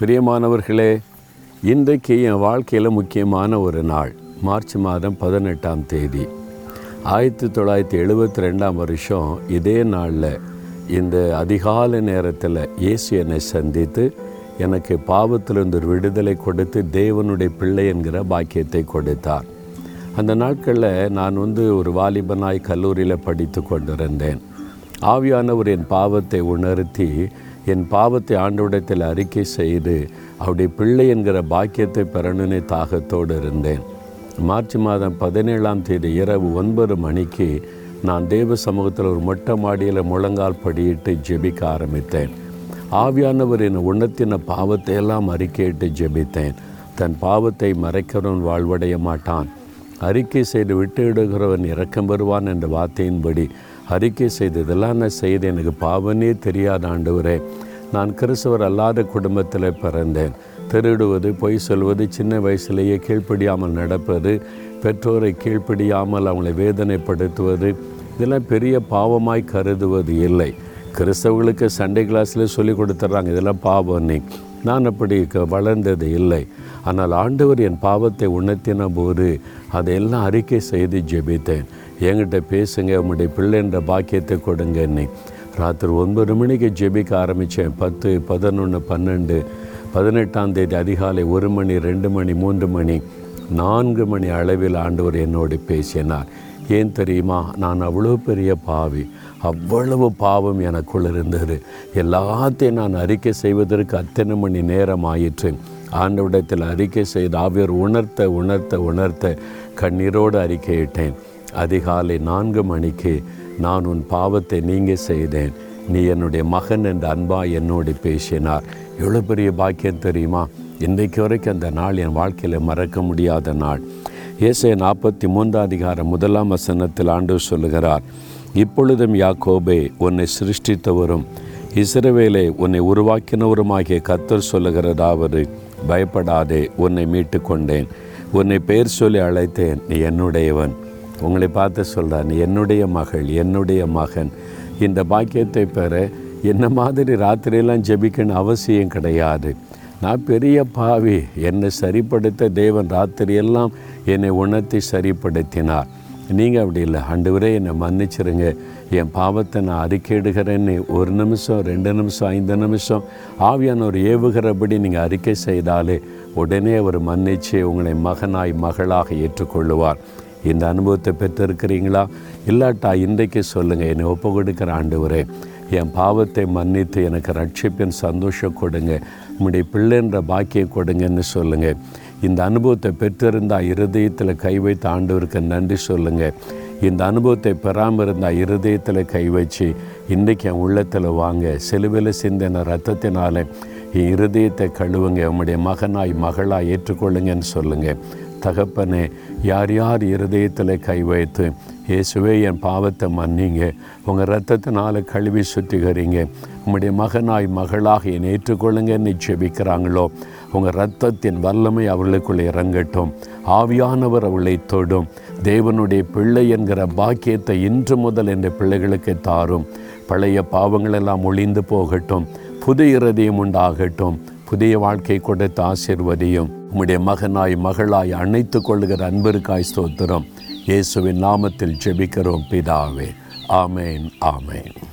பிரியமானவர்களே இன்றைக்கு என் வாழ்க்கையில் முக்கியமான ஒரு நாள் மார்ச் மாதம் பதினெட்டாம் தேதி. ஆயிரத்தி தொள்ளாயிரத்தி எழுபத்தி ரெண்டாம் வருஷம் இதே நாளில் இந்த அதிகாலை நேரத்தில் இயேசு என்னை சந்தித்து எனக்கு பாவத்திலிருந்து ஒரு விடுதலை கொடுத்து தேவனுடைய பிள்ளை என்கிற பாக்கியத்தை கொடுத்தார். அந்த நாட்களில் நான் வந்து ஒரு வாலிபனாய் கல்லூரியில் படித்து கொண்டிருந்தேன். ஆவியானவர் என் பாவத்தை உணர்த்தி என் பாவத்தை ஆண்டவிடத்தில் அறிக்கை செய்து அவருடைய பிள்ளை என்கிற பாக்கியத்தை பெறணுனே தாகத்தோடு இருந்தேன். மார்ச் மாதம் பதினேழாம் தேதி இரவு ஒன்பது மணிக்கு நான் தேவ சமூகத்தில் ஒரு மொட்டை மாடியில் முழங்கால் படியிட்டு ஜெபிக்க ஆரம்பித்தேன். ஆவியானவர் என் உணர்த்தின பாவத்தை எல்லாம் அறிக்கையிட்டு ஜெபித்தேன். தன் பாவத்தை மறைக்கிறவன் வாழ்வடைய மாட்டான். அறிக்கை செய்து விட்டுவிடுகிறவன் இறக்கம் வருவான் என்ற வார்த்தையின்படி அறிக்கை செய்து இதெல்லாம் நான் செய்து எனக்கு பாவனே தெரியாத ஆண்டவரே நான் கிறிஸ்தவர் அல்லாத குடும்பத்தில் பிறந்தேன். திருடுவது பொய் சொல்வது சின்ன வயசுலேயே கீழ்ப்படியாமல் நடப்பது பெற்றோரை கீழ்ப்படியாமல் அவங்களை வேதனைப்படுத்துவது இதெல்லாம் பெரிய பாவமாய் கருதுவது இல்லை. கிறிஸ்தவர்களுக்கு சண்டே கிளாஸில் சொல்லி கொடுத்துட்றாங்க இதெல்லாம் பாவம் நீ. நான் அப்படி க- வளர்ந்தது இல்லை. ஆனால் ஆண்டவர் என் பாவத்தை உணர்த்தின போது அதையெல்லாம் அறிக்கை செய்து ஜெபித்தேன். என்கிட்ட பேசுங்க உங்களுடைய பிள்ளைன்ற பாக்கியத்தை கொடுங்க என்னை. ராத்திரி ஒன்பது மணிக்கு ஜெபிக்க ஆரம்பித்தேன் பத்து பதினொன்று பன்னெண்டு பதினெட்டாம் தேதி அதிகாலை ஒரு மணி ரெண்டு மணி மூன்று மணி நான்கு மணி அளவில் ஆண்டவர் என்னோடு பேசினார். ஏன் தெரியுமா? நான் அவ்வளோ பெரிய பாவி. அவ்வளவு பாவம் எனக்குள் இருந்தது. எல்லாத்தையும் நான் அறிக்கை செய்வதற்கு அத்தனை மணி நேரம் ஆயிற்று. ஆண்டவிடத்தில் அறிக்கை செய்து ஆவியர் உணர்த்த உணர்த்த உணர்த்த கண்ணீரோடு அறிக்கையிட்டேன். அதிகாலை நான்கு மணிக்கு நான் உன் பாவத்தை நீங்க செய்தேன். நீ என்னுடைய மகன் என்ற அன்பா என்னோடு பேசினார். எவ்வளோ பெரிய பாக்கியம் தெரியுமா? இன்றைக்கு வரைக்கும் அந்த நாள் என் வாழ்க்கையில் மறக்க முடியாத நாள். இயேசை நாற்பத்தி மூன்றாம் அதிகாரம் முதலாம் வசனத்தில் ஆண்டு சொல்லுகிறார் இப்பொழுதும் யாக்கோபே உன்னை சிருஷ்டித்தவரும் இஸ்ரவேலை உன்னை உருவாக்கினவருமாகிய கத்தர் சொல்லுகிறதாவது பயப்படாதே உன்னை மீட்டு கொண்டேன் உன்னை பெயர் சொல்லி அழைத்தேன் நீ என்னுடையவன். உங்களை பார்த்து சொல்கிறார் நீ என்னுடைய மகள் என்னுடைய மகன். இந்த பாக்கியத்தை பெற என்ன மாதிரி ராத்திரியெல்லாம் ஜெபிக்கணும் அவசியம் கிடையாது. நான் பெரிய பாவி. என்னை சரிப்படுத்த தேவன் ராத்திரியெல்லாம் என்னை உணர்த்தி சரிப்படுத்தினார். நீங்கள் அப்படி இல்லை. ஆண்டவரே என்னை மன்னிச்சிருங்க. என் பாவத்தை நான் அறிக்கையிடுகிறேன்னு ஒரு நிமிஷம் ரெண்டு நிமிஷம் ஐந்து நிமிஷம் ஆவியான ஒரு ஏவுகிறபடி நீங்கள் அறிக்கை செய்தாலே உடனே அவர் மன்னிச்சு உங்களை மகனாய் மகளாக ஏற்றுக்கொள்ளுவார். இந்த அனுபவத்தை பெற்றிருக்கிறீங்களா? இல்லாட்டா இன்றைக்கு சொல்லுங்கள் என்னை ஒப்பு கொடுக்குற ஆண்டவரே. என் பாவத்தை மன்னித்து எனக்கு ரட்சிப்பின் சந்தோஷம் கொடுங்க. உங்களுடைய பிள்ளைன்ற பாக்கியம் கொடுங்கன்னு சொல்லுங்கள் இந்த அனுபவத்தை பெற்றிருந்தால் இருதயத்தில் கை வைத்து ஆண்டவருக்கு நன்றி சொல்லுங்கள் இந்த அனுபவத்தை பெறாமல் இருந்தால் இருதயத்தில் கை வச்சு இன்றைக்கி என் உள்ளத்தில் வாங்க. சிலுவையில் சிந்தின ரத்தத்தினால என் இருதயத்தை கழுவுங்க. உங்களுடைய மகனாய் மகளாய் ஏற்றுக்கொள்ளுங்கன்னு சொல்லுங்கள் தகப்பனே யார் யார் இருதயத்தில் கை வைத்து இயேசுவே என் பாவத்தை மன்னிங்க. உங்கள் ரத்தத்தினால் கழுவி சுத்திகரிங்க. உங்களுடைய மகனாய் மகளாக என்னை ஏற்றுக்கொள்ளுங்கன்னு ஜெபிக்கிறாங்களோ உங்கள் ரத்தத்தின் வல்லமை அவர்களுக்குள்ளே இறங்கட்டும். ஆவியானவர் அவளை தொடும். தேவனுடைய பிள்ளை என்கிற பாக்கியத்தை இன்று முதல் என்ற பிள்ளைகளுக்கு தாரும். பழைய பாவங்களெல்லாம் ஒளிந்து போகட்டும். புது இருதயம் உண்டாகட்டும். புதிய வாழ்க்கை கொடுத்த ஆசிர்வதியும். உம்முடைய மகனாய் மகளாய் அணைத்து கொள்ளுகிற அன்பருக்காய் ஸ்தோத்திரம். இயேசுவின் நாமத்தில் ஜெபிக்கிறோம் பிதாவே. ஆமேன் ஆமேன்.